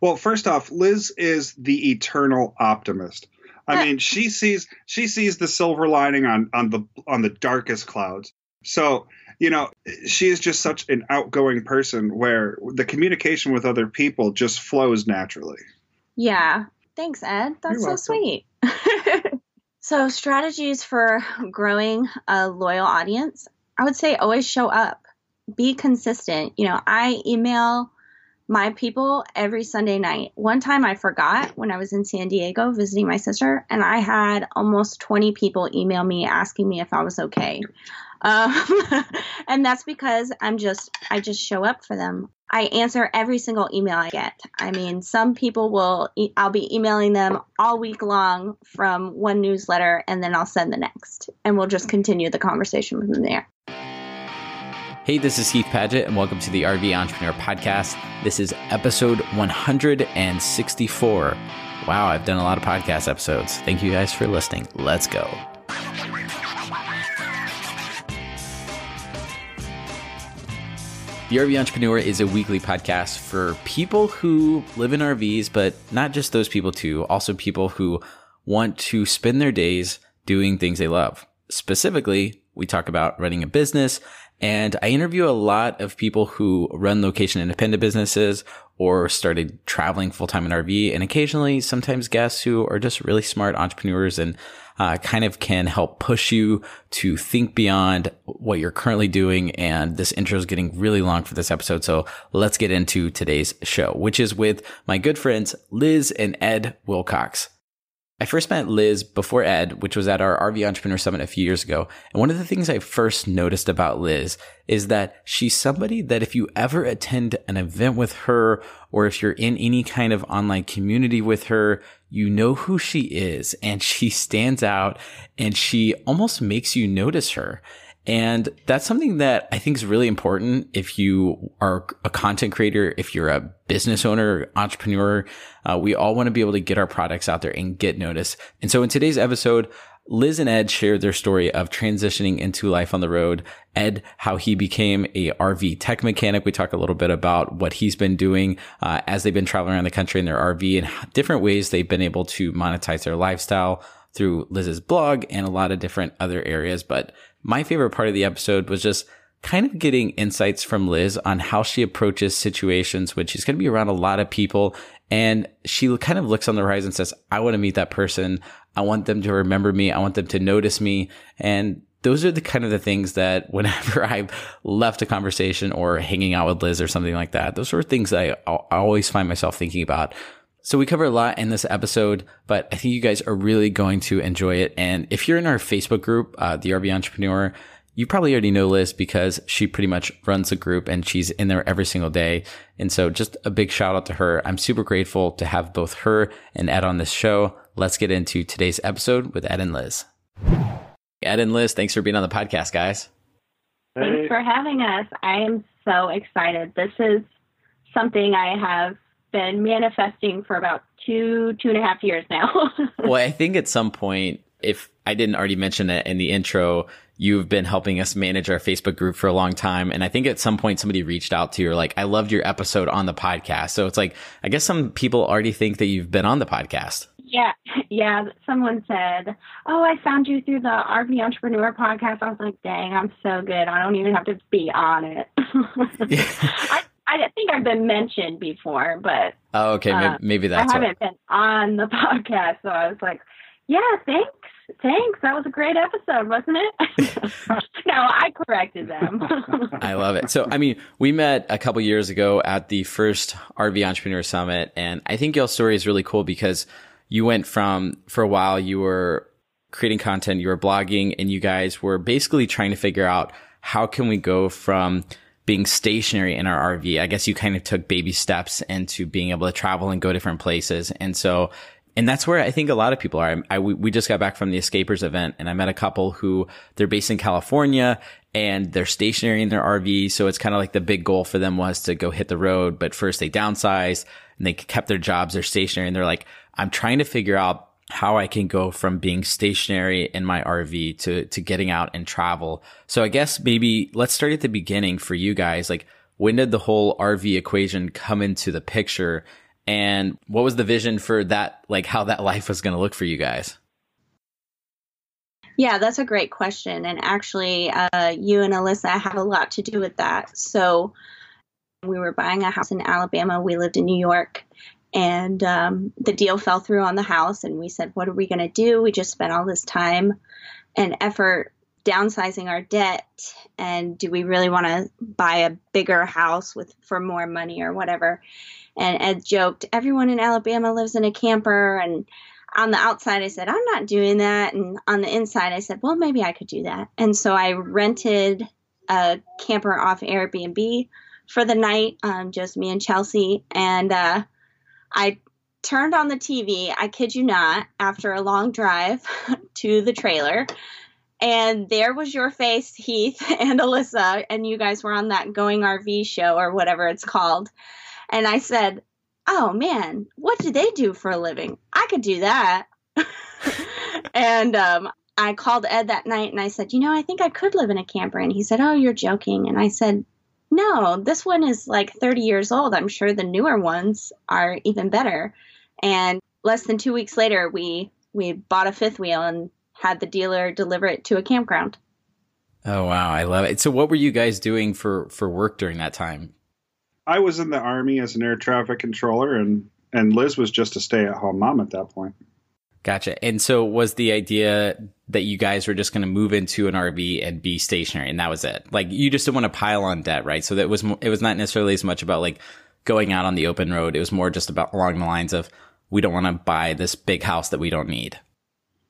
Well, first off, Liz is the eternal optimist. I mean, she sees she sees the silver lining on on the on the darkest clouds. So, you know, she is just such an outgoing person where the communication with other people just flows naturally. Yeah. Thanks, Ed. That's You're so welcome. sweet. so, strategies for growing a loyal audience. I would say always show up. Be consistent. You know, I email my people every Sunday night. One time I forgot when I was in San Diego visiting my sister, and I had almost 20 people email me asking me if I was okay. Um, and that's because I'm just, I just show up for them. I answer every single email I get. I mean, some people will, e- I'll be emailing them all week long from one newsletter, and then I'll send the next, and we'll just continue the conversation from there. Hey, this is Heath Padgett, and welcome to the RV Entrepreneur Podcast. This is episode 164. Wow, I've done a lot of podcast episodes. Thank you guys for listening. Let's go. The RV Entrepreneur is a weekly podcast for people who live in RVs, but not just those people too, also people who want to spend their days doing things they love. Specifically, we talk about running a business and I interview a lot of people who run location independent businesses or started traveling full time in RV and occasionally sometimes guests who are just really smart entrepreneurs and uh, kind of can help push you to think beyond what you're currently doing. And this intro is getting really long for this episode. So let's get into today's show, which is with my good friends, Liz and Ed Wilcox. I first met Liz before Ed, which was at our RV Entrepreneur Summit a few years ago. And one of the things I first noticed about Liz is that she's somebody that if you ever attend an event with her or if you're in any kind of online community with her, you know who she is and she stands out and she almost makes you notice her. And that's something that I think is really important if you are a content creator, if you're a business owner, entrepreneur. Uh, we all want to be able to get our products out there and get noticed. And so in today's episode, Liz and Ed shared their story of transitioning into life on the road. Ed, how he became a RV tech mechanic. We talk a little bit about what he's been doing uh, as they've been traveling around the country in their RV and different ways they've been able to monetize their lifestyle through Liz's blog and a lot of different other areas. But my favorite part of the episode was just kind of getting insights from Liz on how she approaches situations when she's going to be around a lot of people. And she kind of looks on the horizon and says, I want to meet that person. I want them to remember me. I want them to notice me. And those are the kind of the things that whenever I've left a conversation or hanging out with Liz or something like that, those are things that I, I always find myself thinking about. So we cover a lot in this episode, but I think you guys are really going to enjoy it. And if you're in our Facebook group, uh, the RV Entrepreneur, you probably already know Liz because she pretty much runs the group and she's in there every single day. And so just a big shout out to her. I'm super grateful to have both her and Ed on this show. Let's get into today's episode with Ed and Liz. Ed and Liz, thanks for being on the podcast, guys. Thanks for having us. I am so excited. This is something I have been manifesting for about two, two and a half years now. well, I think at some point, if I didn't already mention it in the intro, you've been helping us manage our Facebook group for a long time. And I think at some point somebody reached out to you or like, I loved your episode on the podcast. So it's like, I guess some people already think that you've been on the podcast. yeah, yeah. Someone said, "Oh, I found you through the RV Entrepreneur podcast." I was like, "Dang, I'm so good. I don't even have to be on it." I, I think I've been mentioned before, but Oh, okay. Uh, maybe, maybe that's I haven't been on the podcast. So I was like, "Yeah, thanks, thanks. That was a great episode, wasn't it?" no, I corrected them. I love it. So, I mean, we met a couple years ago at the first RV Entrepreneur Summit, and I think your story is really cool because you went from, for a while, you were creating content, you were blogging, and you guys were basically trying to figure out how can we go from being stationary in our RV. I guess you kind of took baby steps into being able to travel and go different places. And so, and that's where I think a lot of people are. I, we, we just got back from the Escapers event and I met a couple who they're based in California and they're stationary in their RV. So it's kind of like the big goal for them was to go hit the road. But first they downsized and they kept their jobs. They're stationary and they're like, I'm trying to figure out how I can go from being stationary in my RV to, to getting out and travel. So I guess maybe let's start at the beginning for you guys. Like when did the whole RV equation come into the picture? And what was the vision for that, like how that life was going to look for you guys? Yeah, that's a great question. And actually, uh, you and Alyssa have a lot to do with that. So, we were buying a house in Alabama. We lived in New York. And um, the deal fell through on the house. And we said, What are we going to do? We just spent all this time and effort downsizing our debt. And do we really want to buy a bigger house with for more money or whatever? And Ed joked, Everyone in Alabama lives in a camper. And on the outside, I said, I'm not doing that. And on the inside, I said, well, maybe I could do that. And so I rented a camper off Airbnb for the night, um, just me and Chelsea. And uh, I turned on the TV, I kid you not, after a long drive to the trailer. And there was your face, Heath and Alyssa, and you guys were on that Going RV show or whatever it's called. And I said, oh man, what do they do for a living? I could do that. and um, I called Ed that night and I said, you know, I think I could live in a camper. And he said, oh, you're joking. And I said, no, this one is like 30 years old. I'm sure the newer ones are even better. And less than two weeks later, we we bought a fifth wheel and had the dealer deliver it to a campground. Oh wow, I love it. So what were you guys doing for for work during that time? I was in the army as an air traffic controller, and and Liz was just a stay at home mom at that point. Gotcha. And so was the idea that you guys were just going to move into an RV and be stationary, and that was it? Like you just didn't want to pile on debt, right? So that was it was not necessarily as much about like going out on the open road. It was more just about along the lines of we don't want to buy this big house that we don't need.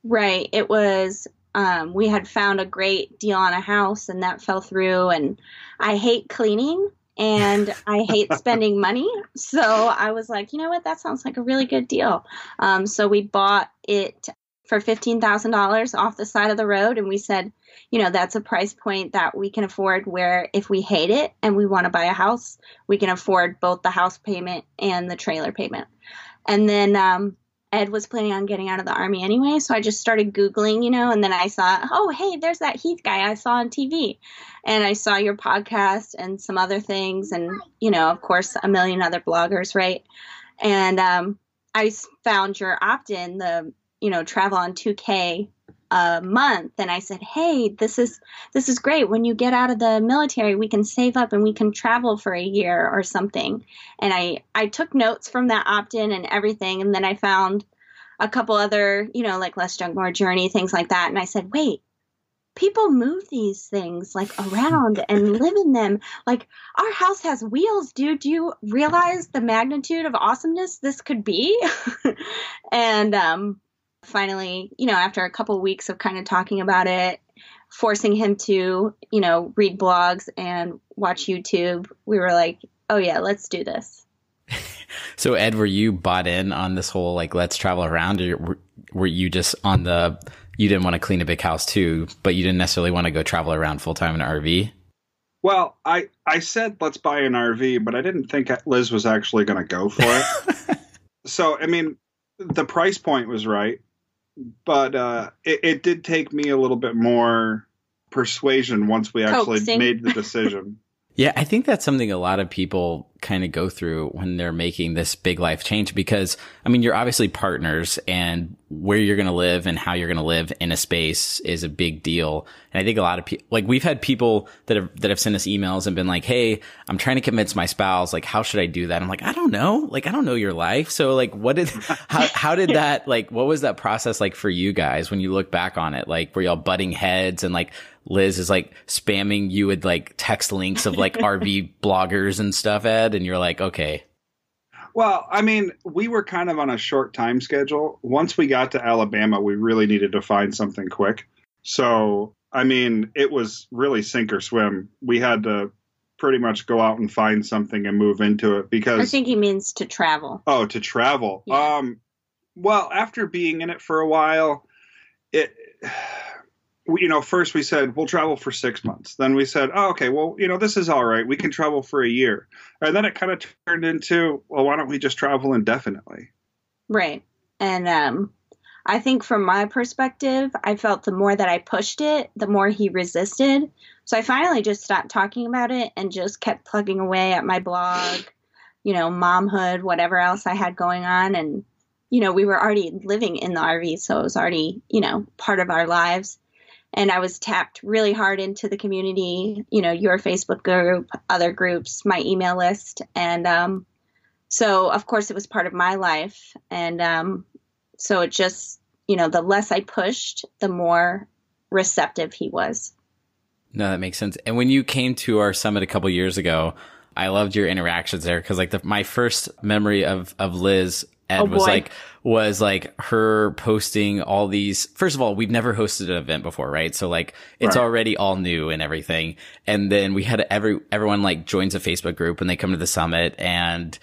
Right. It was um, we had found a great deal on a house and that fell through and i hate cleaning and I hate spending money. So I was like, you know what? That sounds like a really good deal. Um, so we bought it for $15,000 off the side of the road. And we said, you know, that's a price point that we can afford where if we hate it and we want to buy a house, we can afford both the house payment and the trailer payment. And then um, Ed was planning on getting out of the army anyway, so I just started Googling, you know, and then I saw, oh, hey, there's that Heath guy I saw on TV. And I saw your podcast and some other things, and, you know, of course, a million other bloggers, right? And um, I found your opt in, the, you know, travel on 2K a month and I said, "Hey, this is this is great. When you get out of the military, we can save up and we can travel for a year or something." And I I took notes from that opt-in and everything and then I found a couple other, you know, like less junk more journey things like that and I said, "Wait, people move these things like around and live in them. Like our house has wheels, dude. Do you realize the magnitude of awesomeness this could be? and um finally, you know, after a couple of weeks of kind of talking about it, forcing him to, you know, read blogs and watch YouTube, we were like, oh yeah, let's do this. so Ed, were you bought in on this whole like let's travel around, or were you just on the you didn't want to clean a big house too, but you didn't necessarily want to go travel around full time in an RV? Well, I I said let's buy an RV, but I didn't think Liz was actually going to go for it. so I mean, the price point was right but uh, it, it, did take me a little bit more persuasion once we actually Coaxing. made the decision. yeah, I think that's something a lot of people kind of go through when they're making this big life change because I mean, you're obviously partners and where you're going to live and how you're going to live in a space is a big deal. And I think a lot of people, like we've had people that have, that have sent us emails and been like, Hey, I'm trying to convince my spouse, like, how should I do that? I'm like, I don't know. Like, I don't know your life. So like, what did, how, how did that, like, what was that process like for you guys when you look back on it? Like, were y'all butting heads and like, Liz is like spamming you with like text links of like RV bloggers and stuff, Ed, and you're like, okay. Well, I mean, we were kind of on a short time schedule. Once we got to Alabama, we really needed to find something quick. So, I mean, it was really sink or swim. We had to pretty much go out and find something and move into it because I think he means to travel. Oh, to travel. Yeah. Um well, after being in it for a while, it we, you know, first we said we'll travel for six months. Then we said, oh, okay, well, you know, this is all right. We can travel for a year. And then it kind of turned into, well, why don't we just travel indefinitely? Right. And um, I think from my perspective, I felt the more that I pushed it, the more he resisted. So I finally just stopped talking about it and just kept plugging away at my blog, you know, momhood, whatever else I had going on. And, you know, we were already living in the RV, so it was already, you know, part of our lives. And I was tapped really hard into the community, you know, your Facebook group, other groups, my email list. And um, so, of course, it was part of my life. And um, so it just, you know, the less I pushed, the more receptive he was. No, that makes sense. And when you came to our summit a couple years ago, I loved your interactions there because like the, my first memory of of Liz Ed oh was like was like her posting all these first of all we've never hosted an event before right? So like it's right. already all new and everything. And then we had every everyone like joins a facebook group when they come to the summit. And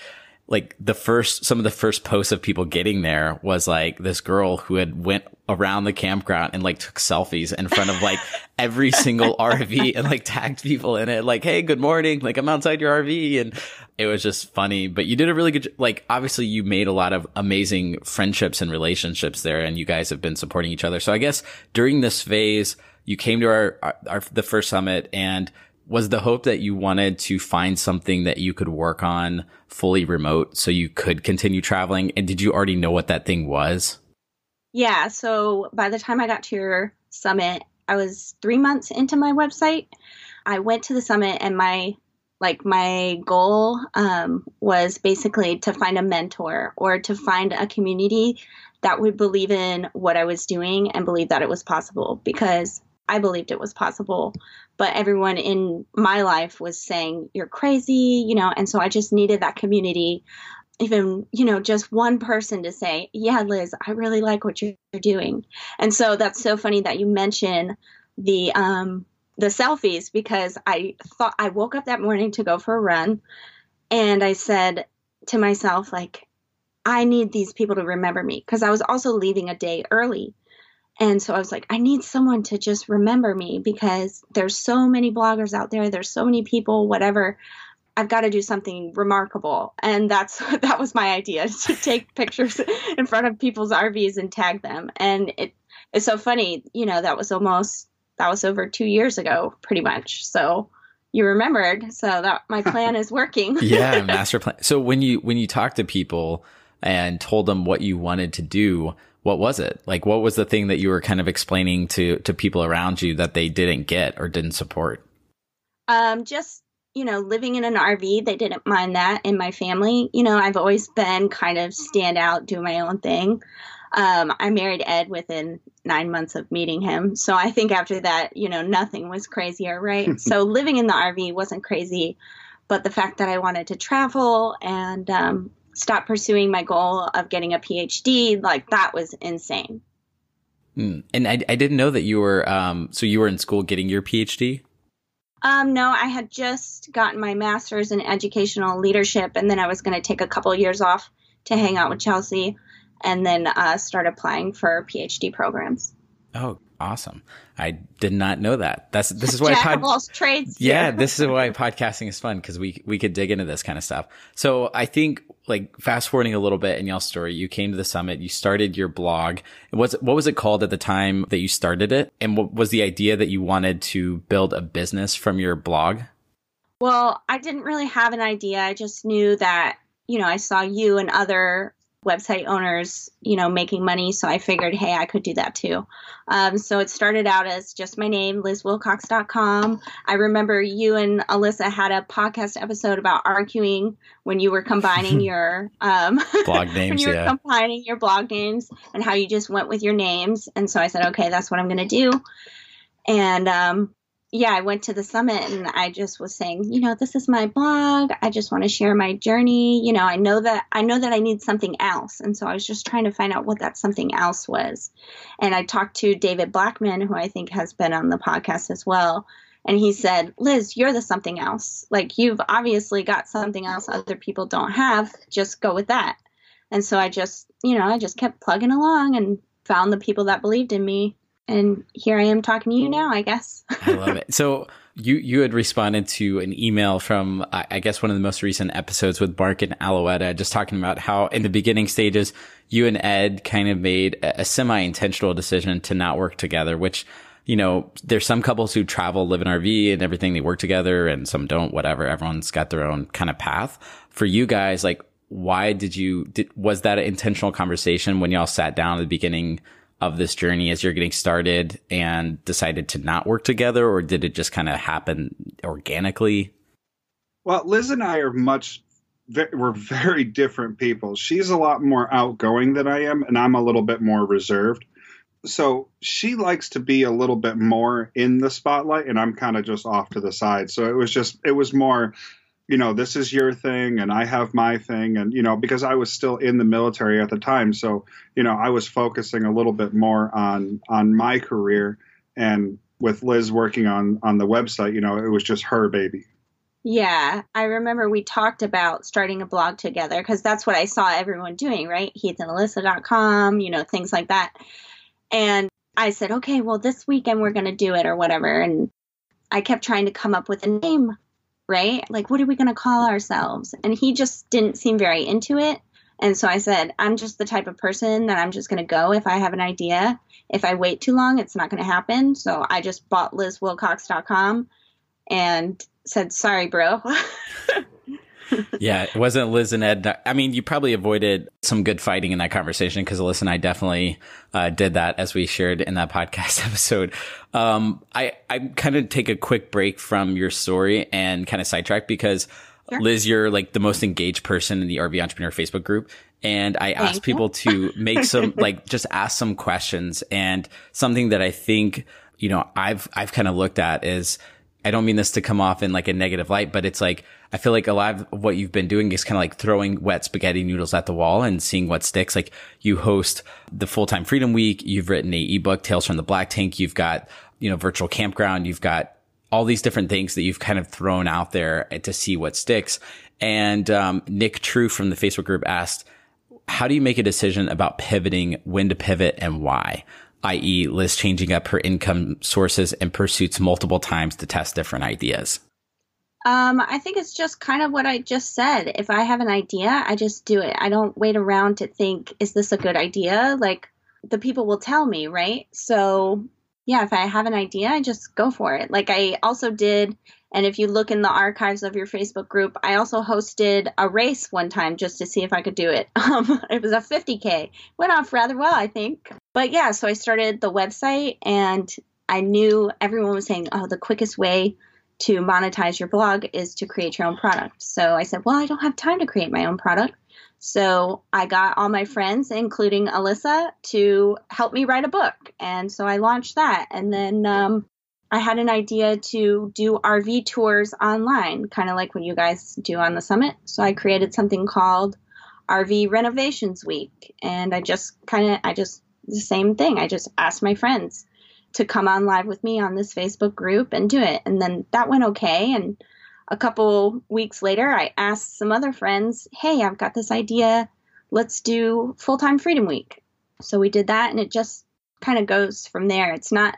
like the first some of the first posts of people getting there was like this girl who had went around the campground and like took selfies in front of like every single RV and like tagged people in it. Like hey good morning. Like I'm outside your RV and it was just funny but you did a really good like obviously you made a lot of amazing friendships and relationships there and you guys have been supporting each other. So I guess during this phase you came to our, our, our the first summit and was the hope that you wanted to find something that you could work on fully remote so you could continue traveling? And did you already know what that thing was? Yeah. So by the time I got to your summit, I was three months into my website. I went to the summit and my like my goal um, was basically to find a mentor or to find a community that would believe in what I was doing and believe that it was possible because I believed it was possible but everyone in my life was saying you're crazy you know and so i just needed that community even you know just one person to say yeah liz i really like what you're doing. And so that's so funny that you mention the um the selfies because i thought i woke up that morning to go for a run and i said to myself like i need these people to remember me because i was also leaving a day early and so I was like, I need someone to just remember me because there's so many bloggers out there, there's so many people, whatever. I've got to do something remarkable. And that's that was my idea to take pictures in front of people's RVs and tag them. And it it's so funny, you know, that was almost that was over 2 years ago pretty much. So you remembered. So that my plan is working. yeah, master plan. So when you when you talk to people and told them what you wanted to do, what was it? Like, what was the thing that you were kind of explaining to, to people around you that they didn't get or didn't support? Um, just, you know, living in an RV, they didn't mind that in my family. You know, I've always been kind of stand out, do my own thing. Um, I married Ed within nine months of meeting him. So I think after that, you know, nothing was crazier, right? so living in the RV wasn't crazy, but the fact that I wanted to travel and, um, stop pursuing my goal of getting a PhD, like that was insane. Mm. And I, I didn't know that you were, um, so you were in school getting your PhD? Um, no, I had just gotten my master's in educational leadership, and then I was going to take a couple years off to hang out with Chelsea, and then uh, start applying for PhD programs. Oh, awesome! I did not know that. That's this is why Jack pod- trades. Yeah, this is why podcasting is fun because we we could dig into this kind of stuff. So I think like fast forwarding a little bit in y'all's story, you came to the summit, you started your blog. What's what was it called at the time that you started it? And what was the idea that you wanted to build a business from your blog? Well, I didn't really have an idea. I just knew that, you know, I saw you and other website owners, you know, making money. So I figured, hey, I could do that too. Um, so it started out as just my name, lizwilcox.com. I remember you and Alyssa had a podcast episode about arguing when you were combining your um, blog names, when you were yeah. combining your blog names and how you just went with your names. And so I said, okay, that's what I'm going to do. And um, yeah, I went to the summit and I just was saying, you know, this is my blog. I just want to share my journey. You know, I know that I know that I need something else. And so I was just trying to find out what that something else was. And I talked to David Blackman, who I think has been on the podcast as well. And he said, Liz, you're the something else. Like you've obviously got something else other people don't have. Just go with that. And so I just, you know, I just kept plugging along and found the people that believed in me and here I am talking to you now, I guess. I love it. So you you had responded to an email from I guess one of the most recent episodes with Mark and Alouetta, just talking about how in the beginning stages you and Ed kind of made a, a semi intentional decision to not work together, which you know, there's some couples who travel, live in RV and everything, they work together and some don't, whatever. Everyone's got their own kind of path. For you guys, like, why did you, did, was that an intentional conversation when y'all sat down at the beginning of this journey as you're getting started and decided to not work together or did it just kind of happen organically? Well, Liz and I are much we're very different people. She's a lot more outgoing than I am, and I'm a little bit more reserved. So she likes to be a little bit more in the spotlight, and I'm kind of just off to the side. So it was just, it was more, you know, this is your thing, and I have my thing. And, you know, because I was still in the military at the time. So, you know, I was focusing a little bit more on, on my career. And with Liz working on, on the website, you know, it was just her baby. Yeah, I remember we talked about starting a blog together because that's what I saw everyone doing, right? HeathAndAlyssa.com, you know, things like that. And I said, okay, well, this weekend we're going to do it or whatever. And I kept trying to come up with a name, right? Like, what are we going to call ourselves? And he just didn't seem very into it. And so I said, I'm just the type of person that I'm just going to go if I have an idea. If I wait too long, it's not going to happen. So I just bought lizwilcox.com and said, "Sorry, bro." yeah, it wasn't Liz and Ed. I mean, you probably avoided some good fighting in that conversation because Liz and I definitely uh, did that as we shared in that podcast episode. Um, I I kind of take a quick break from your story and kind of sidetrack because. Sure. Liz, you're like the most engaged person in the RV Entrepreneur Facebook group. And I asked people to make some, like, just ask some questions. And something that I think, you know, I've, I've kind of looked at is I don't mean this to come off in like a negative light, but it's like, I feel like a lot of what you've been doing is kind of like throwing wet spaghetti noodles at the wall and seeing what sticks. Like you host the full time freedom week. You've written a ebook, Tales from the Black Tank. You've got, you know, virtual campground. You've got all these different things that you've kind of thrown out there to see what sticks. And, um, Nick True from the Facebook group asked, how do you make a decision about pivoting, when to pivot and why? i.e., Liz changing up her income sources and pursuits multiple times to test different ideas? Um, I think it's just kind of what I just said. If I have an idea, I just do it. I don't wait around to think, is this a good idea? Like the people will tell me, right? So, yeah, if I have an idea, I just go for it. Like I also did and if you look in the archives of your Facebook group, I also hosted a race one time just to see if I could do it. Um, it was a 50K. Went off rather well, I think. But yeah, so I started the website and I knew everyone was saying, oh, the quickest way to monetize your blog is to create your own product. So I said, well, I don't have time to create my own product. So I got all my friends, including Alyssa, to help me write a book. And so I launched that. And then um, I had an idea to do RV tours online, kind of like what you guys do on the summit. So I created something called RV Renovations Week. And I just kind of, I just, the same thing. I just asked my friends to come on live with me on this Facebook group and do it. And then that went okay. And a couple weeks later, I asked some other friends, hey, I've got this idea. Let's do full time Freedom Week. So we did that, and it just kind of goes from there. It's not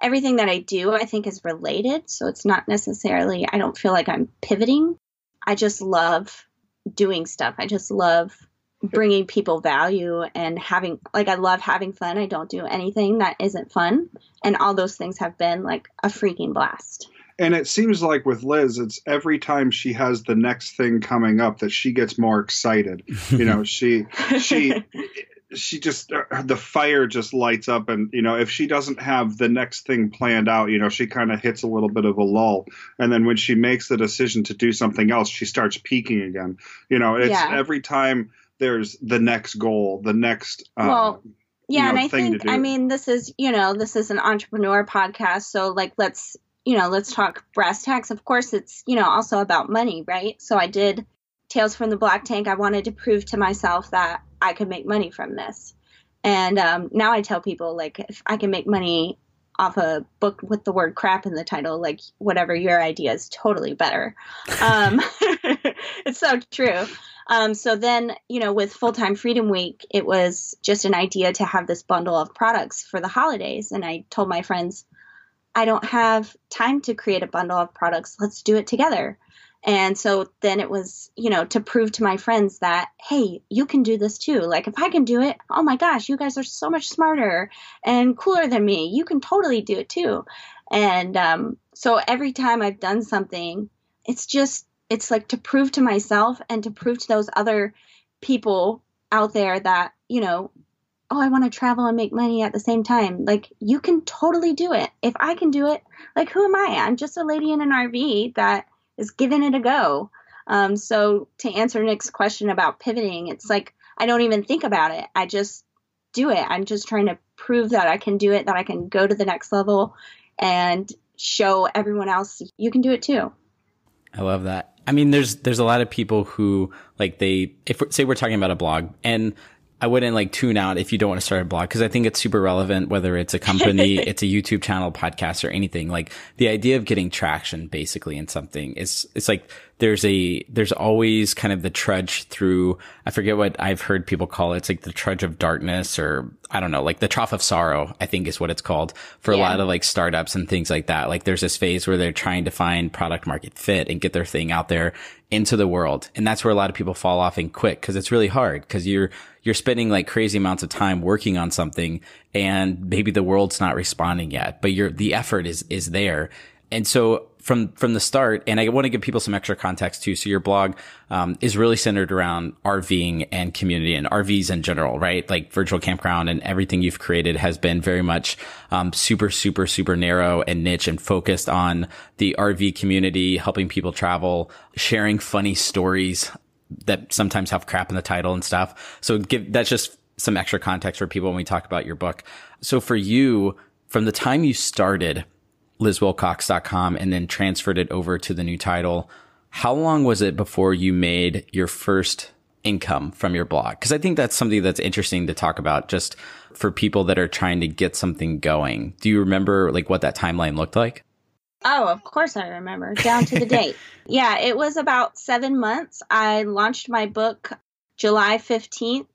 everything that I do, I think, is related. So it's not necessarily, I don't feel like I'm pivoting. I just love doing stuff. I just love bringing people value and having, like, I love having fun. I don't do anything that isn't fun. And all those things have been like a freaking blast. And it seems like with Liz, it's every time she has the next thing coming up that she gets more excited. You know, she she she just uh, the fire just lights up and you know if she doesn't have the next thing planned out you know she kind of hits a little bit of a lull and then when she makes the decision to do something else she starts peaking again you know it's yeah. every time there's the next goal the next uh, well yeah you know, and i think i mean this is you know this is an entrepreneur podcast so like let's you know let's talk brass tacks of course it's you know also about money right so i did tales from the black tank i wanted to prove to myself that I could make money from this. And um, now I tell people like if I can make money off a book with the word crap in the title, like whatever your idea is totally better. Um, it's so true. Um, so then, you know, with Full Time Freedom Week, it was just an idea to have this bundle of products for the holidays. And I told my friends, I don't have time to create a bundle of products. Let's do it together. And so then it was, you know, to prove to my friends that, hey, you can do this too. Like, if I can do it, oh my gosh, you guys are so much smarter and cooler than me. You can totally do it too. And um, so every time I've done something, it's just, it's like to prove to myself and to prove to those other people out there that, you know, oh, I want to travel and make money at the same time. Like, you can totally do it. If I can do it, like, who am I? I'm just a lady in an RV that is giving it a go. Um, so to answer Nick's question about pivoting, it's like I don't even think about it. I just do it. I'm just trying to prove that I can do it, that I can go to the next level and show everyone else you can do it too. I love that. I mean, there's there's a lot of people who like they if say we're talking about a blog and I wouldn't like tune out if you don't want to start a blog because I think it's super relevant, whether it's a company, it's a YouTube channel, podcast, or anything. Like the idea of getting traction basically in something is, it's like there's a, there's always kind of the trudge through, I forget what I've heard people call it. It's like the trudge of darkness or I don't know, like the trough of sorrow, I think is what it's called for yeah. a lot of like startups and things like that. Like there's this phase where they're trying to find product market fit and get their thing out there into the world. And that's where a lot of people fall off and quit because it's really hard because you're, you're spending like crazy amounts of time working on something and maybe the world's not responding yet, but your, the effort is, is there. And so from, from the start, and I want to give people some extra context too. So your blog, um, is really centered around RVing and community and RVs in general, right? Like virtual campground and everything you've created has been very much, um, super, super, super narrow and niche and focused on the RV community, helping people travel, sharing funny stories that sometimes have crap in the title and stuff. So give, that's just some extra context for people when we talk about your book. So for you, from the time you started lizwilcox.com and then transferred it over to the new title, how long was it before you made your first income from your blog? Cause I think that's something that's interesting to talk about just for people that are trying to get something going. Do you remember like what that timeline looked like? Oh, of course I remember. Down to the date. Yeah, it was about seven months. I launched my book July 15th,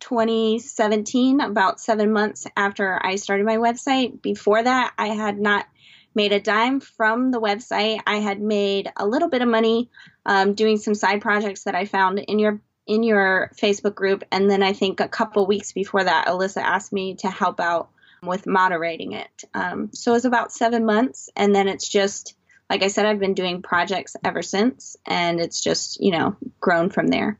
2017, about seven months after I started my website. Before that, I had not made a dime from the website. I had made a little bit of money um, doing some side projects that I found in your in your Facebook group, and then I think a couple weeks before that, Alyssa asked me to help out with moderating it. Um, so it was about seven months, and then it's just like I said, I've been doing projects ever since, and it's just you know grown from there.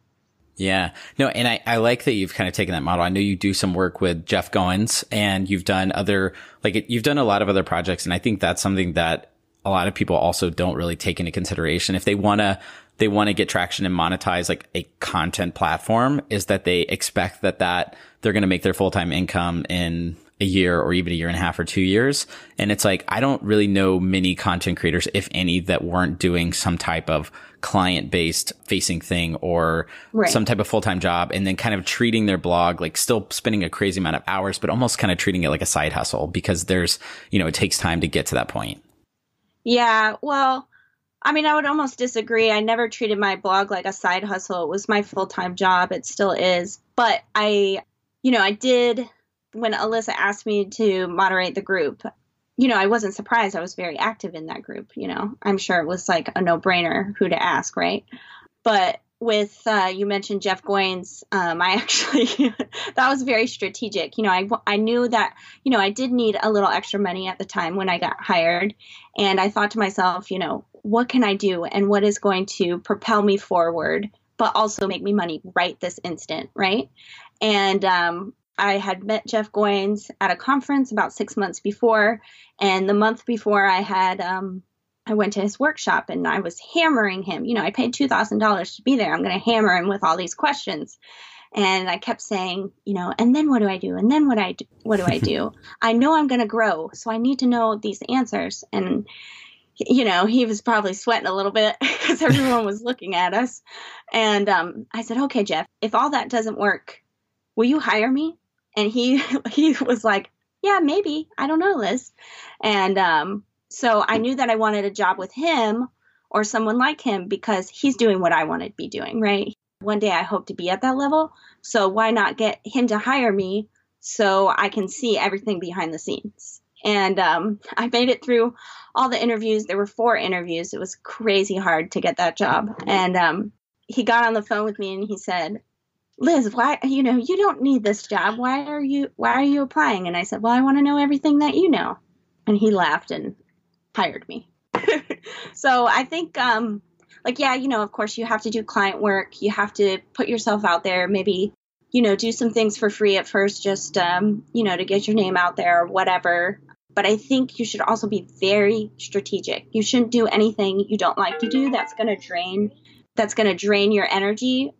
Yeah. No, and I, I like that you've kind of taken that model. I know you do some work with Jeff Goins and you've done other, like you've done a lot of other projects. And I think that's something that a lot of people also don't really take into consideration. If they want to, they want to get traction and monetize like a content platform is that they expect that that they're going to make their full-time income in a year or even a year and a half or two years. And it's like, I don't really know many content creators, if any, that weren't doing some type of client based facing thing or right. some type of full time job and then kind of treating their blog, like still spending a crazy amount of hours, but almost kind of treating it like a side hustle because there's, you know, it takes time to get to that point. Yeah. Well, I mean, I would almost disagree. I never treated my blog like a side hustle. It was my full time job. It still is. But I, you know, I did when Alyssa asked me to moderate the group, you know, I wasn't surprised. I was very active in that group. You know, I'm sure it was like a no brainer who to ask, right? But with uh, you mentioned Jeff Goins, um, I actually that was very strategic. You know, I I knew that you know I did need a little extra money at the time when I got hired, and I thought to myself, you know, what can I do, and what is going to propel me forward, but also make me money right this instant, right? And um, I had met Jeff Goins at a conference about six months before, and the month before I had um, I went to his workshop and I was hammering him. You know, I paid two thousand dollars to be there. I'm going to hammer him with all these questions, and I kept saying, you know, and then what do I do? And then what I do, what do I do? I know I'm going to grow, so I need to know these answers. And you know, he was probably sweating a little bit because everyone was looking at us. And um, I said, okay, Jeff, if all that doesn't work, will you hire me? And he he was like yeah maybe i don't know liz and um, so i knew that i wanted a job with him or someone like him because he's doing what i want to be doing right one day i hope to be at that level so why not get him to hire me so i can see everything behind the scenes And um, I made it through all the interviews. There were four interviews. It was crazy hard to get that job. And um, he got on the phone with me and he said, Liz, why you know you don't need this job. Why are you why are you applying? And I said, Well, I want to know everything that you know. And he laughed and hired me. so I think um, like yeah, you know, of course you have to do client work. You have to put yourself out there. Maybe you know do some things for free at first, just um, you know to get your name out there or whatever. But I think you should also be very strategic. You shouldn't do anything you don't like to do. That's to drain that's going to drain your energy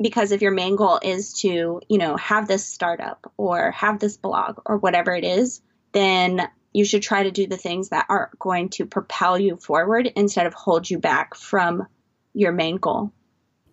because if your main goal is to you know have this startup or have this blog or whatever it is then you should try to do the things that are going to propel you forward instead of hold you back from your main goal.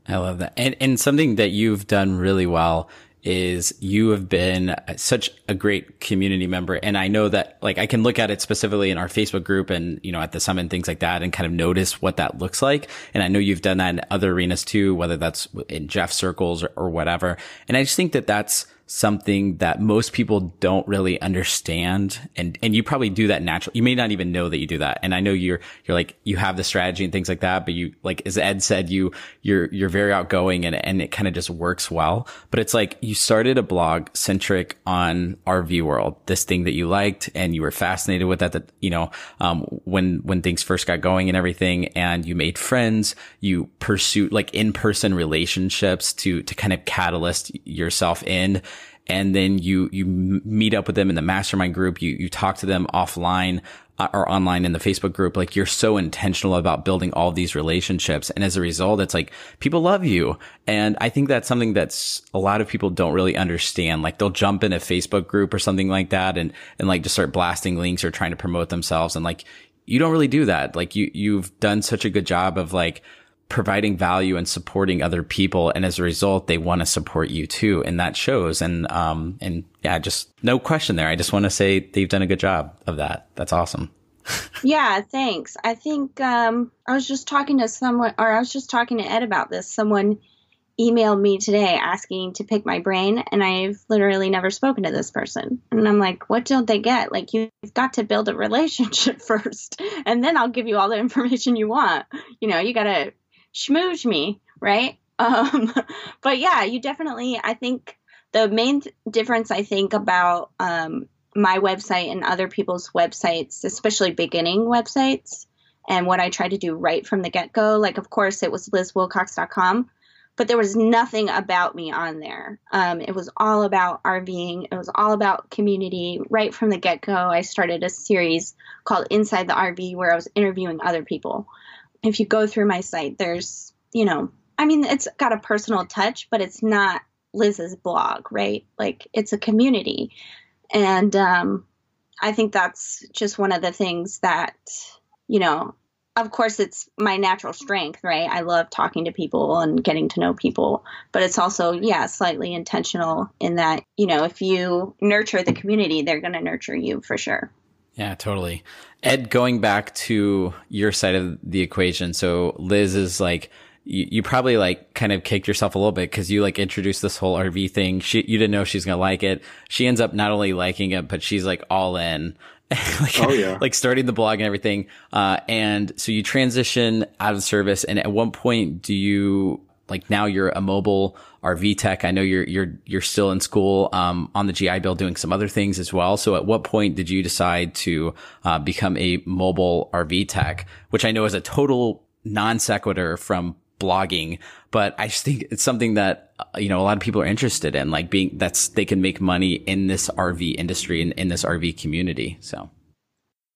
I love that. And and something that you've done really well is you have been such a great community member. And I know that like I can look at it specifically in our Facebook group and, you know, at the summit and things like that and kind of notice what that looks like. And I know you've done that in other arenas too, whether that's in Jeff circles or, or whatever. And I just think that that's, something that most people don't really understand. And, and you probably do that naturally. You may not even know that you do that. And I know you're, you're like, you have the strategy and things like that, but you, like, as Ed said, you, you're, you're very outgoing and, and it kind of just works well. But it's like you started a blog centric on RV world, this thing that you liked and you were fascinated with that, that, you know, um, when, when things first got going and everything and you made friends, you pursued like in-person relationships to, to kind of catalyst yourself in and then you you meet up with them in the mastermind group. You you talk to them offline uh, or online in the Facebook group. Like you're so intentional about building all these relationships. And as a result it's like people love you. And I think that's something that's a lot of people don't really understand. Like they'll jump in a Facebook group or something like that and and like just start blasting links or trying to promote themselves. And like you don't really do that. Like you you've done such a good job of like providing value and supporting other people. And as a result, they want to support you too. And that shows. And, um, and yeah, just no question there. I just want to say they've done a good job of that. That's awesome. yeah, thanks. I think, um, I was just talking to someone, or I was just talking to Ed about this. Someone emailed me today asking to pick my brain, and I've literally never spoken to this person. And I'm like, what don't they get? Like, you've got to build a relationship first, and then I'll give you all the information you want. You know, you got to schmooze me, right? Um, but yeah, you definitely, I think the main th- difference I think about um, my website and other people's websites, especially beginning websites, and what I tried to do right from the get go, like, of course, it was lizwilcox.com, but there was nothing about me on there. Um, it was all about RVing, it was all about community. Right from the get go, I started a series called Inside the RV where I was interviewing other people if you go through my site, there's, you know, I mean, it's got a personal touch, but it's not Liz's blog, right? Like it's a community. And um, I think that's just one of the things that, you know, of course, it's my natural strength, right? I love talking to people and getting to know people, but it's also, yeah, slightly intentional in that, you know, if you nurture the community, they're going to nurture you for sure. Yeah, totally. Ed, going back to your side of the equation. So Liz is like, you, you probably like kind of kicked yourself a little bit because you like introduced this whole RV thing. She, you didn't know she's going to like it. She ends up not only liking it, but she's like all in. like, oh yeah. Like starting the blog and everything. Uh, and so you transition out of service. And at one point, do you like now you're a mobile RV tech. I know you're you're you're still in school um, on the GI Bill doing some other things as well. So at what point did you decide to uh, become a mobile RV tech, which I know is a total non sequitur from blogging, but I just think it's something that uh, you know a lot of people are interested in, like being that's they can make money in this RV industry and in, this RV community. So,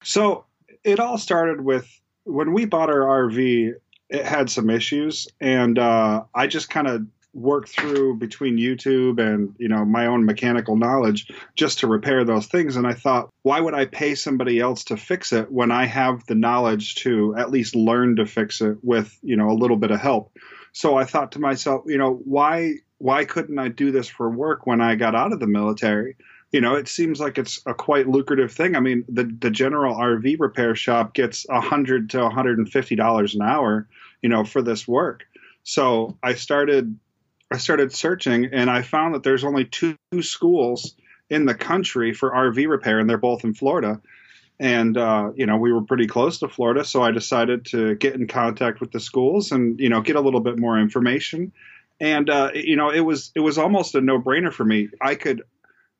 so it all started with when we bought our RV it had some issues, and uh, I just kind of worked through between YouTube and you know my own mechanical knowledge just to repair those things. And I thought, why would I pay somebody else to fix it when I have the knowledge to at least learn to fix it with you know a little bit of help? So I thought to myself, you know, why why couldn't I do this for work when I got out of the military? you know, it seems like it's a quite lucrative thing. I mean, the the general RV repair shop gets a hundred to one hundred and fifty dollars an hour, you know, for this work. So I started I started searching, and I found that there's only two schools in the country for RV repair, and they're both in Florida. And uh, you know, we were pretty close to Florida, so I decided to get in contact with the schools and you know get a little bit more information. And uh, you know, it was it was almost a no brainer for me. I could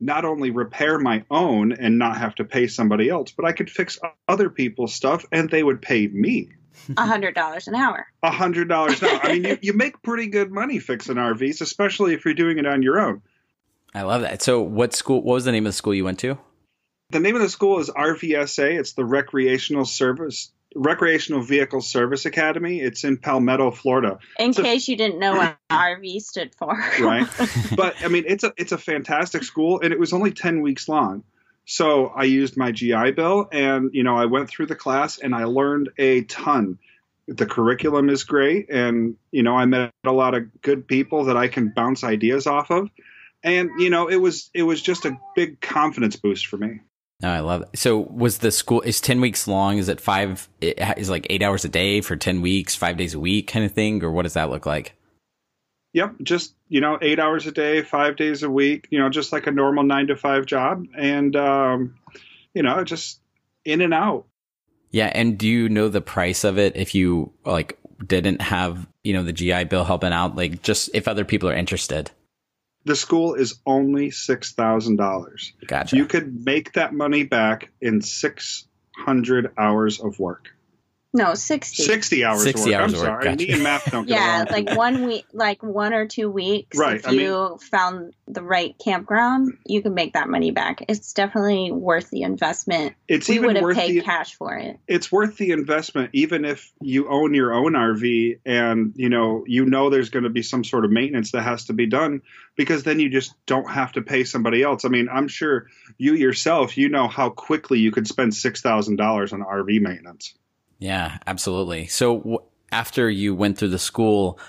not only repair my own and not have to pay somebody else, but I could fix other people's stuff and they would pay me. A hundred dollars an hour. A hundred dollars an hour. I mean, you, you make pretty good money fixing RVs, especially if you're doing it on your own. I love that. So, what school? What was the name of the school you went to? The name of the school is RVSA. It's the Recreational Service Recreational Vehicle Service Academy. It's in Palmetto, Florida. In case you didn't know what RV stood for. right. But I mean, it's a it's a fantastic school, and it was only ten weeks long. So I used my GI Bill, and you know, I went through the class, and I learned a ton. The curriculum is great, and you know, I met a lot of good people that I can bounce ideas off of, and you know, it was it was just a big confidence boost for me. I love it. So was the school is 10 weeks long? Is it five, is like eight hours a day for 10 weeks, five days a week kind of thing? Or what does that look like? Yep. Just, you know, eight hours a day, five days a week, you know, just like a normal nine to five job. And, um, you know, just in and out. Yeah. And do you know the price of it if you like didn't have, you know, the GI Bill helping out? Like just if other people are interested? the school is only six thousand dollars. Gotcha. You could make that money back in six hundred hours of work. No, 60. 60 hours 60 work. hours I'm sorry. Gotcha. Me and math don't get yeah, like one week, like one or two weeks. Right, If I mean- you found the right campground, you can make that money back. It's definitely worth the investment. it's we would even have worth paid the cash for it. it's worth the investment even if you own your own RV and you know you know there's going to be some sort of maintenance that has to be done because then you just don't have to pay somebody else. I mean, I'm sure you yourself you know how quickly you could spend $6,000 on RV maintenance. Yeah, absolutely. So w- after you went through the school,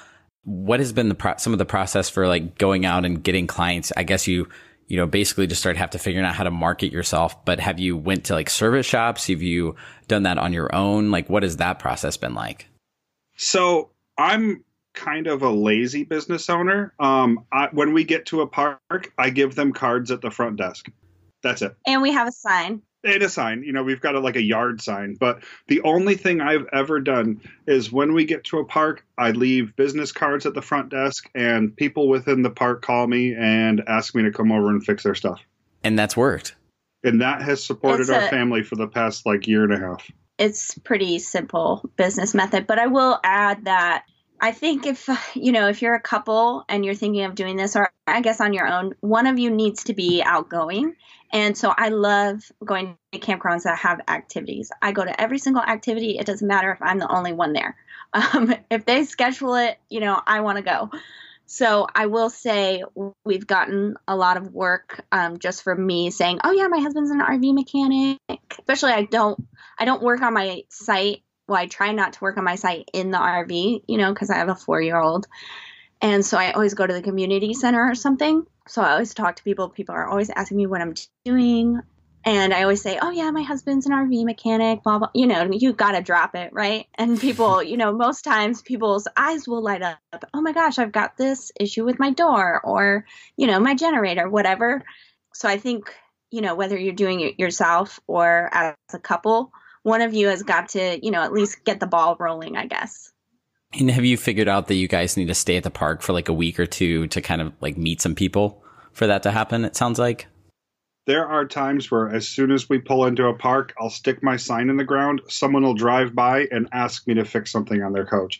what has been the pro- some of the process for like going out and getting clients? I guess you you know basically just started have to figuring out how to market yourself. But have you went to like service shops? Have you done that on your own? Like, what has that process been like? So I'm kind of a lazy business owner. Um, I, when we get to a park, I give them cards at the front desk. That's it. And we have a sign. And a sign. You know, we've got a, like a yard sign. But the only thing I've ever done is when we get to a park, I leave business cards at the front desk, and people within the park call me and ask me to come over and fix their stuff. And that's worked. And that has supported It's our family for the past like year and a half. It's pretty simple business method, but I will add that I think if you know if you're a couple and you're thinking of doing this, or I guess on your own, one of you needs to be outgoing. And so I love going to campgrounds that have activities. I go to every single activity. It doesn't matter if I'm the only one there. Um, if they schedule it, you know, I want to go. So I will say we've gotten a lot of work um, just from me saying, "Oh yeah, my husband's an RV mechanic." Especially, I don't I don't work on my site. Well, I try not to work on my site in the RV, you know, because I have a four year old. And so I always go to the community center or something. So I always talk to people. People are always asking me what I'm doing. And I always say, oh, yeah, my husband's an RV mechanic, blah, blah. You know, you got to drop it, right? And people, you know, most times people's eyes will light up. Oh my gosh, I've got this issue with my door or, you know, my generator, whatever. So I think, you know, whether you're doing it yourself or as a couple, one of you has got to, you know, at least get the ball rolling, I guess. And have you figured out that you guys need to stay at the park for like a week or two to kind of like meet some people for that to happen? It sounds like. There are times where, as soon as we pull into a park, I'll stick my sign in the ground. Someone will drive by and ask me to fix something on their coach.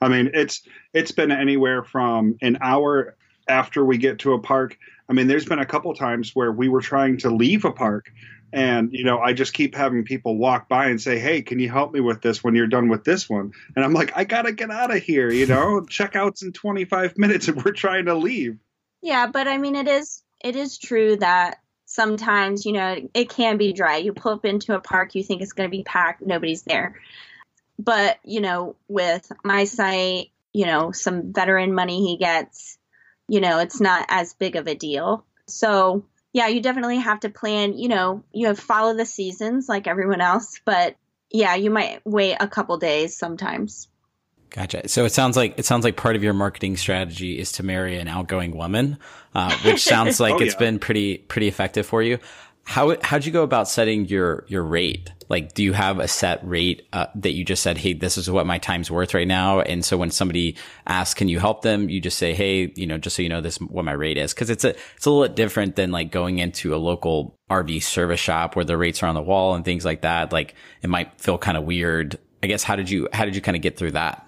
I mean, it's it's been anywhere from an hour after we get to a park. I mean, there's been a couple times where we were trying to leave a park, and you know, I just keep having people walk by and say, "Hey, can you help me with this when you're done with this one?" And I'm like, "I gotta get out of here," you know. Checkout's in 25 minutes, and we're trying to leave. Yeah, but I mean, it is it is true that sometimes you know it can be dry. You pull up into a park, you think it's going to be packed, nobody's there. But you know, with my site, you know, some veteran money he gets, you know, it's not as big of a deal. So yeah, you definitely have to plan. You know, you have follow the seasons like everyone else, but yeah, you might wait a couple days sometimes. Gotcha. So it sounds like it sounds like part of your marketing strategy is to marry an outgoing woman, uh, which sounds like oh, it's yeah. been pretty pretty effective for you. How how'd you go about setting your your rate? Like, do you have a set rate uh, that you just said, "Hey, this is what my time's worth right now"? And so when somebody asks, "Can you help them?" You just say, "Hey, you know, just so you know, this is what my rate is," because it's a it's a little bit different than like going into a local RV service shop where the rates are on the wall and things like that. Like, it might feel kind of weird. I guess how did you how did you kind of get through that?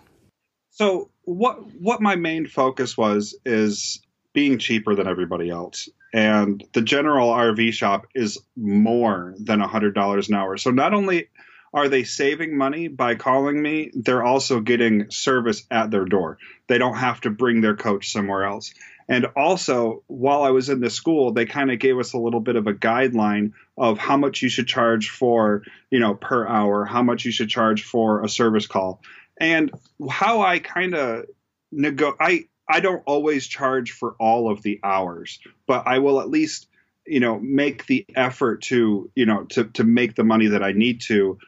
So what what my main focus was is being cheaper than everybody else. And the general RV shop is more than $100 an hour. So not only are they saving money by calling me, they're also getting service at their door. They don't have to bring their coach somewhere else. And also, while I was in the school, they kind of gave us a little bit of a guideline of how much you should charge for, you know, per hour, how much you should charge for a service call. And how I kind of nego I I don't always charge for all of the hours, but I will at least, you know, make the effort to, you know, to to make the money that I need to.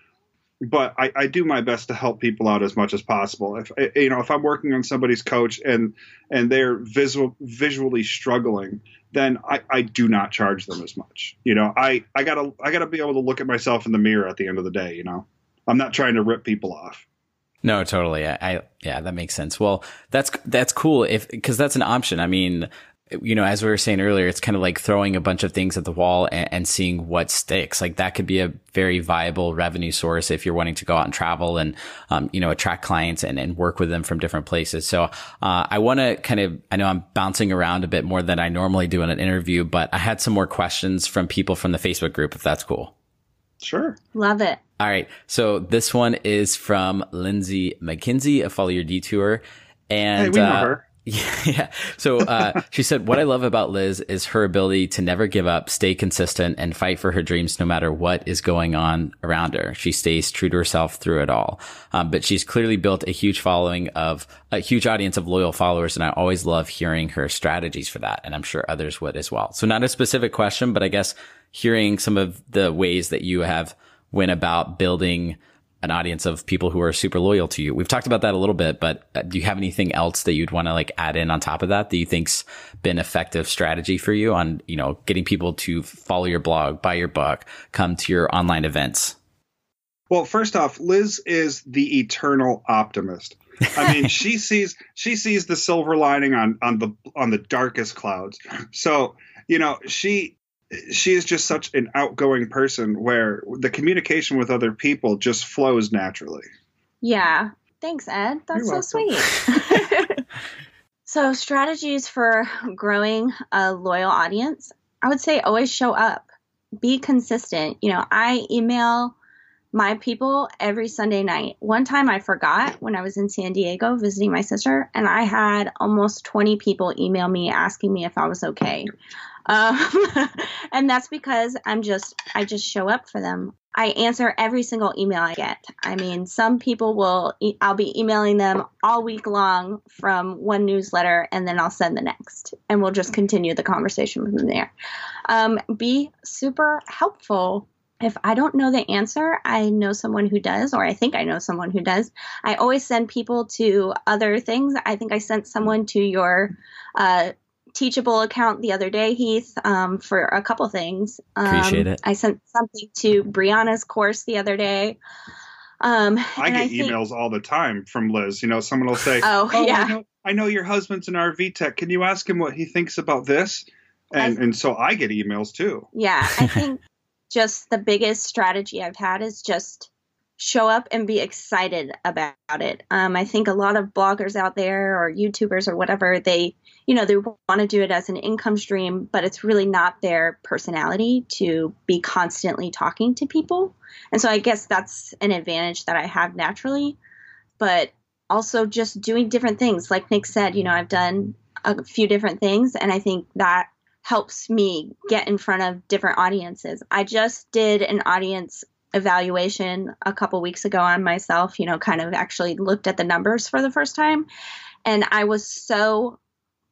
But I, I do my best to help people out as much as possible. If eh, you know, if I'm working on somebody's coach and and they're visual visually struggling, then I, I do not charge them as much. You know, I, I gotta I gotta be able to look at myself in the mirror at the end of the day. You know, I'm not trying to rip people off. No, totally. I, I, yeah, that makes sense. Well, that's that's cool if because that's an option. I mean, you know, as we were saying earlier, it's kind of like throwing a bunch of things at the wall and, and, seeing what sticks. Like that could be a very viable revenue source if you're wanting to go out and travel and, um, you know, attract clients and, and work with them from different places. So, uh, I want to kind of, I know I'm bouncing around a bit more than I normally do in an interview, but I had some more questions from people from the Facebook group, if that's cool. Sure. Love it. All right. So this one is from Lindsay McKinsey, a Follow Your Detour. And hey, we know uh, her. Yeah. So uh, she said, What I love about Liz is her ability to never give up, stay consistent, and fight for her dreams no matter what is going on around her. She stays true to herself through it all. Um, but she's clearly built a huge following of a huge audience of loyal followers. And I always love hearing her strategies for that. And I'm sure others would as well. So, not a specific question, but I guess hearing some of the ways that you have went about building an audience of people who are super loyal to you. We've talked about that a little bit, but uh, do you have anything else that you'd want to like add in on top of that that you think's been effective strategy for you on, you know, getting people to follow your blog, buy your book, come to your online events? Well, first off, Liz is the eternal optimist. I mean, she sees she sees the silver lining on on the on the darkest clouds. So, you know, she she is just such an outgoing person where the communication with other people just flows naturally. Yeah. Thanks, Ed. That's You're so sweet. so, strategies for growing a loyal audience, I would say always show up, be consistent. You know, I email my people every Sunday night. One time I forgot when I was in San Diego visiting my sister, and I had almost 20 people email me asking me if I was okay. Um, and that's because I'm just, I just show up for them. I answer every single email I get. I mean, some people will, e- I'll be emailing them all week long from one newsletter and then I'll send the next and we'll just continue the conversation from there. Um, be super helpful. If I don't know the answer, I know someone who does, or I think I know someone who does. I always send people to other things. I think I sent someone to your uh, teachable account the other day, Heath, um, for a couple things. Um, Appreciate it. I sent something to Brianna's course the other day. Um, I and get think- emails all the time from Liz. You know, someone will say, Oh, I yeah. know, I know your husband's an RV tech. Can you ask him what he thinks about this?" And I- and so I get emails too. Yeah, I think just the biggest strategy I've had is just show up and be excited about it. Um, I think a lot of bloggers out there or YouTubers or whatever, they, you know, they want to do it as an income stream, but it's really not their personality to be constantly talking to people. And so I guess that's an advantage that I have naturally. But also just doing different things. Like Nick said, you know, I've done a few different things, and I think that helps me get in front of different audiences. I just did an audience evaluation a couple weeks ago on myself, you know, kind of actually looked at the numbers for the first time. And I was so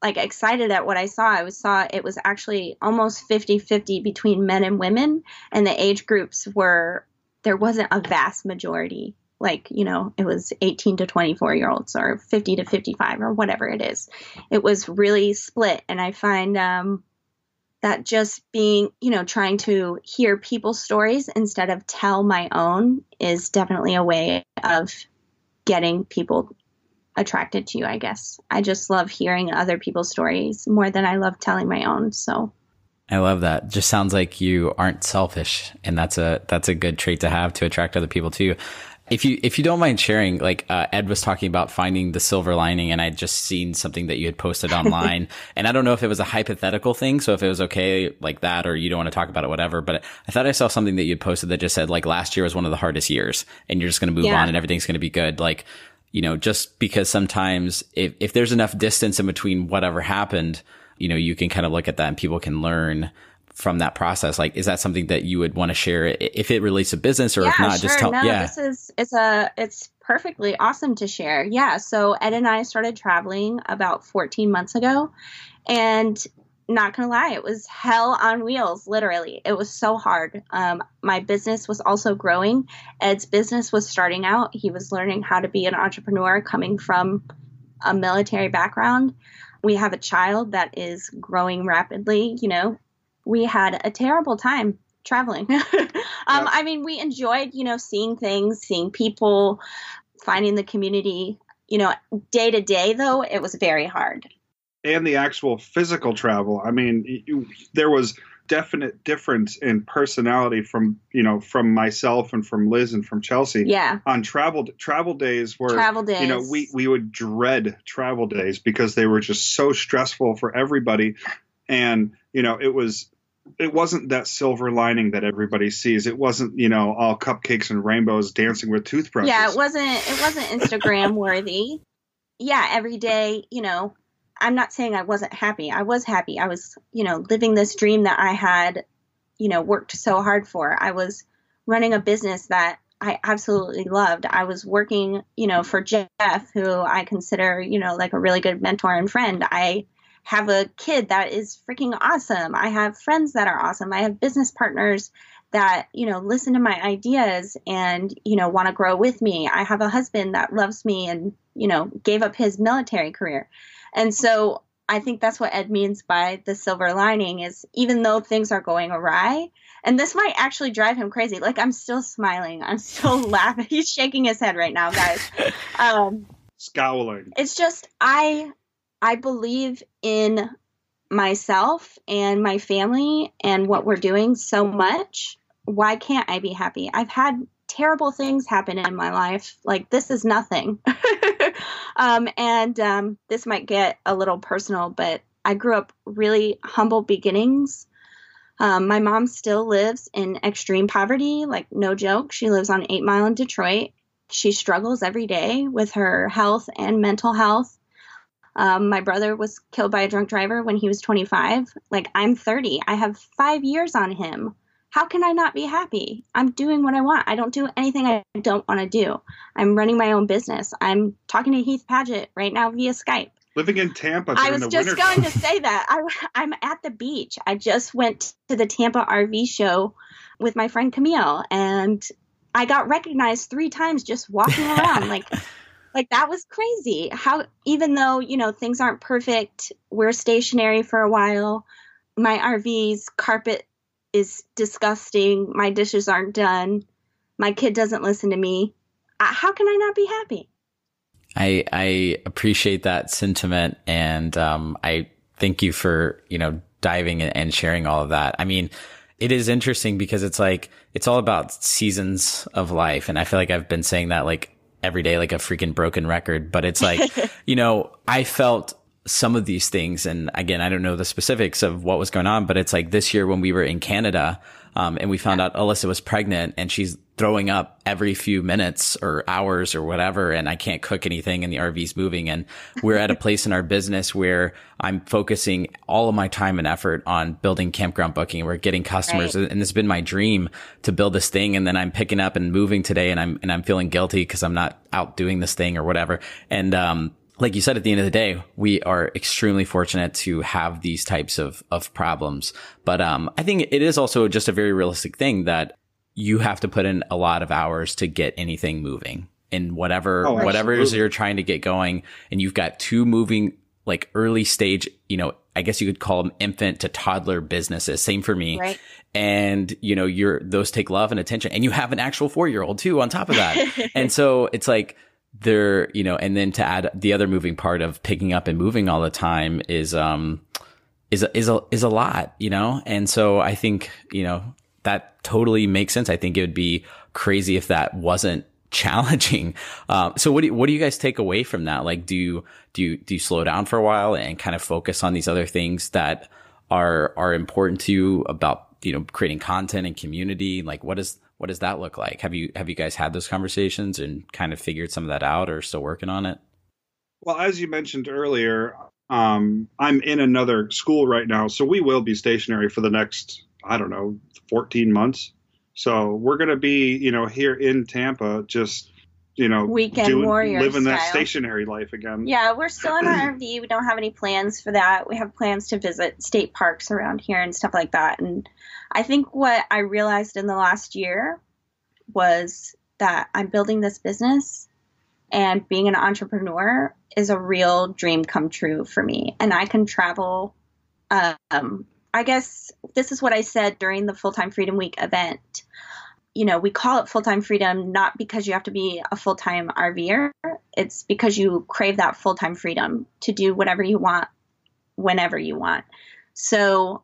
like excited at what I saw. I was saw it was actually almost 50-50 between men and women and the age groups were there wasn't a vast majority like, you know, it was 18 to 24 year olds or 50 to 55 or whatever it is. It was really split. And I find um, that just being, you know, trying to hear people's stories instead of tell my own is definitely a way of getting people attracted to you, I guess. I just love hearing other people's stories more than I love telling my own. So I love that. Just sounds like you aren't selfish and that's a that's a good trait to have to attract other people too. If you if you don't mind sharing, like uh, Ed was talking about finding the silver lining, and I'd just seen something that you had posted online, and I don't know if it was a hypothetical thing, so if it was okay like that, or you don't want to talk about it, whatever. But I thought I saw something that you had posted that just said like last year was one of the hardest years, and you're just going to move yeah. on, and everything's going to be good. Like you know, just because sometimes if if there's enough distance in between whatever happened, you know, you can kind of look at that, and people can learn from that process? Like is that something that you would want to share if it relates to business or yeah, if not sure. just tell no, yeah. this is it's a it's perfectly awesome to share. Yeah so ed and i started traveling about 14 months ago and not gonna lie it was hell on wheels literally. It was so hard. Um, my business was also growing. Ed's business was starting out. He was learning how to be an entrepreneur coming from a military background. We have a child that is growing rapidly you know we had a terrible time traveling. um, I mean, we enjoyed, you know, seeing things, seeing people, finding the community. You know, day to day, though, it was very hard. And the actual physical travel. I mean, there was definite difference in personality from you know from myself and from Liz and from Chelsea. Yeah. On travel travel days where travel days. you know we we would dread travel days because they were just so stressful for everybody, and you know it was it wasn't that silver lining that everybody sees. It wasn't, you know, all cupcakes and rainbows dancing with toothbrushes. Yeah, it wasn't it wasn't Instagram worthy. Yeah, every day, you know, I'm not saying I wasn't happy. I was happy. I was, you know, living this dream that I had, you know, worked so hard for. I was running a business that I absolutely loved. I was working, you know, for Jeff, who I consider, you know, like a really good mentor and friend. I have a kid that is freaking awesome. I have friends that are awesome. I have business partners that, you know, listen to my ideas and, you know, want to grow with me. I have a husband that loves me and, you know, gave up his military career. And so I think that's what Ed means by the silver lining is even though things are going awry, and this might actually drive him crazy. Like I'm still smiling. I'm still laughing. He's shaking his head right now, guys. Um, Scowling. It's just I I believe in myself and my family and what we're doing so much. Why can't I be happy? I've had terrible things happen in my life. Like, this is nothing. um, and um, this might get a little personal, but I grew up really humble beginnings. Um, my mom still lives in extreme poverty, like, no joke. She lives on Eight Mile in Detroit. She struggles every day with her health and mental health. Um, my brother was killed by a drunk driver when he was 25. Like, I'm 30. I have five years on him. How can I not be happy? I'm doing what I want. I don't do anything I don't want to do. I'm running my own business. I'm talking to Heath Padgett right now via Skype. Living in Tampa. I was just going to say that. I, I'm at the beach. I just went to the Tampa RV show with my friend Camille, and I got recognized three times just walking around. like, like that was crazy. How even though you know things aren't perfect we're stationary for a while. My rv's carpet is disgusting. My dishes aren't done. My kid doesn't listen to me. How can i not be happy? I i appreciate that sentiment and um, i thank you for you know diving and sharing all of that. I mean it is interesting because it's like it's all about seasons of life and i feel like i've been saying that like every day like a freaking broken record. But it's like, you know, I felt some of these things. And again, I don't know the specifics of what was going on, but it's like this year when we were in Canada, um, and we found out Alyssa was pregnant and she's throwing up every few minutes or hours or whatever. And I can't cook anything and the RV's moving. And we're at a place in our business where I'm focusing all of my time and effort on building campground booking. We're getting customers. Right. And it's been my dream to build this thing. And then I'm picking up and moving today and I'm, and I'm feeling guilty because I'm not out doing this thing or whatever. And, um, like you said, at the end of the day, we are extremely fortunate to have these types of, of problems. But, um, I think it is also just a very realistic thing that you have to put in a lot of hours to get anything moving. In whatever Oh, whatever it is you're trying to get going and you've got two moving like early stage you know i guess you could call them infant to toddler businesses. Same for me. Right. and you know you're those take love and attention. And you have an actual four year old too on top of that. And so it's like they're you know and then to add the other moving part of picking up and moving all the time is um is a, is a is a lot you know? And so i think you know that totally makes sense. I think it would be crazy if that wasn't challenging. Um so what do you, what do you guys take away from that? Like do you do you do you slow down for a while and kind of focus on these other things that are are important to you about you know creating content and community? Like what is what does that look like? Have you have you guys had those conversations and kind of figured some of that out or still working on it? Well, as you mentioned earlier, um, I'm in another school right now, so we will be stationary for the next, I don't know, 14 months. So we're going to be, you know, here in Tampa, just, you know, Weekend warrior living that stationary life again. Yeah, we're still in our RV. We don't have any plans for that. We have plans to visit state parks around here and stuff like that. And I think what I realized in the last year was that I'm building this business and being an entrepreneur is a real dream come true for me. And I can travel. Um, I guess this is what I said during the Full Time Freedom Week event. You know, we call it full time freedom not because you have to be a full time RVer, it's because you crave that full time freedom to do whatever you want whenever you want. So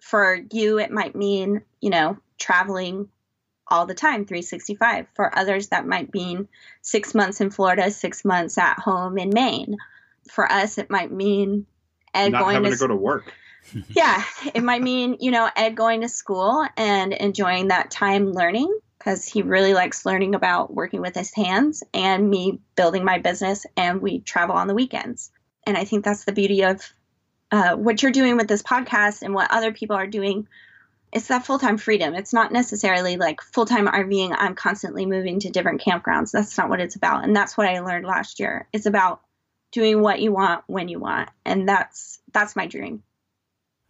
for you, it might mean, you know, traveling all the time, 365. For others, that might mean six months in Florida, six months at home in Maine. For us, it might mean Ed Not going having to, to go to work. Yeah, it might mean, you know, Ed going to school and enjoying that time learning because he really likes learning about working with his hands and me building my business and we travel on the weekends. And I think that's the beauty of uh, what you're doing with this podcast and what other people are doing. It's that full time freedom. It's not necessarily like full time RVing. I'm constantly moving to different campgrounds. That's not what it's about. And that's what I learned last year. It's about doing what you want when you want. And that's that's my dream.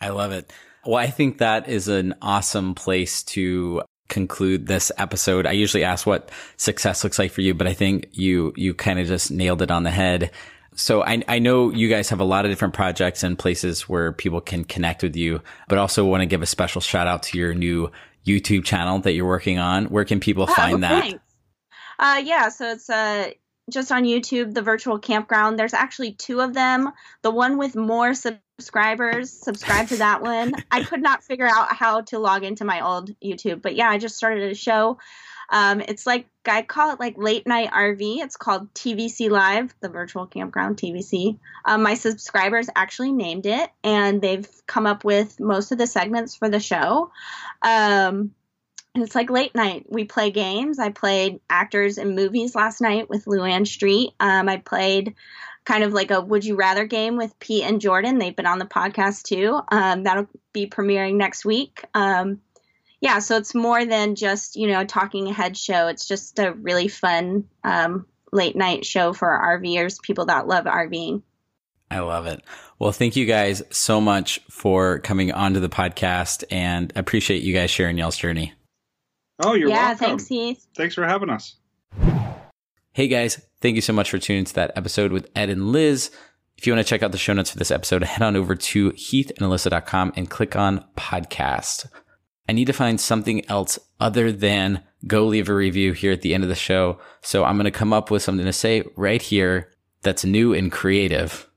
I love it. Well, I think that is an awesome place to conclude this episode. I usually ask what success looks like for you, but I think you you kind of just nailed it on the head. So I I know you guys have a lot of different projects and places where people can connect with you, but also want to give a special shout out to your new YouTube channel that you're working on. Where can people find Oh, that? Uh, yeah, so it's uh, just on YouTube, the virtual campground. There's actually two of them. The one with more subscribers, subscribe to that one. I could not figure out how to log into my old YouTube, but yeah, I just started a show. Um, it's like I call it like late night RV. It's called TVC Live, the virtual campground TVC. Um, my subscribers actually named it, and they've come up with most of the segments for the show. Um, it's like late night. We play games. I played actors in movies last night with Luann Street. Um, I played kind of like a would you rather game with Pete and Jordan. They've been on the podcast too. Um, that'll be premiering next week. Um, yeah, so it's more than just you know talking head show. It's just a really fun um, late night show for RVers, people that love RVing. I love it. Well, thank you guys so much for coming onto the podcast and appreciate you guys sharing y'all's journey. Oh, you're welcome. yeah, welcome. thanks, Heath. Thanks for having us. Hey guys, thank you so much for tuning to that episode with Ed and Liz. If you want to check out the show notes for this episode, head on over to heathandalyssa.com and click on podcast. I need to find something else other than go leave a review here at the end of the show. So I'm going to come up with something to say right here that's new and creative.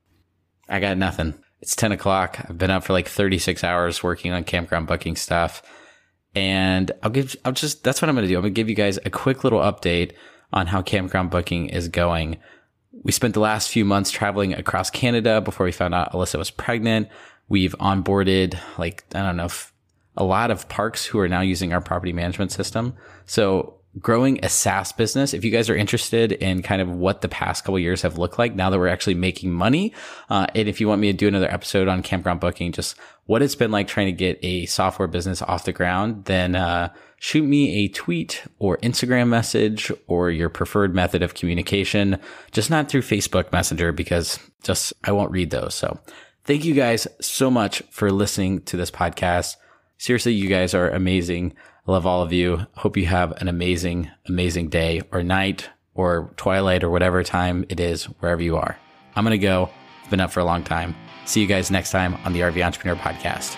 I got nothing. It's 10 o'clock. I've been up for like 36 hours working on campground booking stuff. And I'll give, I'll just, that's what I'm going to do. I'm going to give you guys a quick little update on how campground booking is going. We spent the last few months traveling across Canada before we found out Alyssa was pregnant. We've onboarded like, I don't know, a lot of parks who are now using our property management system. So growing a SaaS business, if you guys are interested in kind of what the past couple years have looked like now that we're actually making money, uh, and if you want me to do another episode on campground booking, just what it's been like trying to get a software business off the ground, then uh, shoot me a tweet or Instagram message or your preferred method of communication, just not through Facebook Messenger because just I won't read those. So thank you guys so much for listening to this podcast. Seriously, you guys are amazing. I love all of you. Hope you have an amazing, amazing day or night or twilight or whatever time it is, wherever you are. I'm going to go. Been up for a long time. See you guys next time on the RV Entrepreneur Podcast.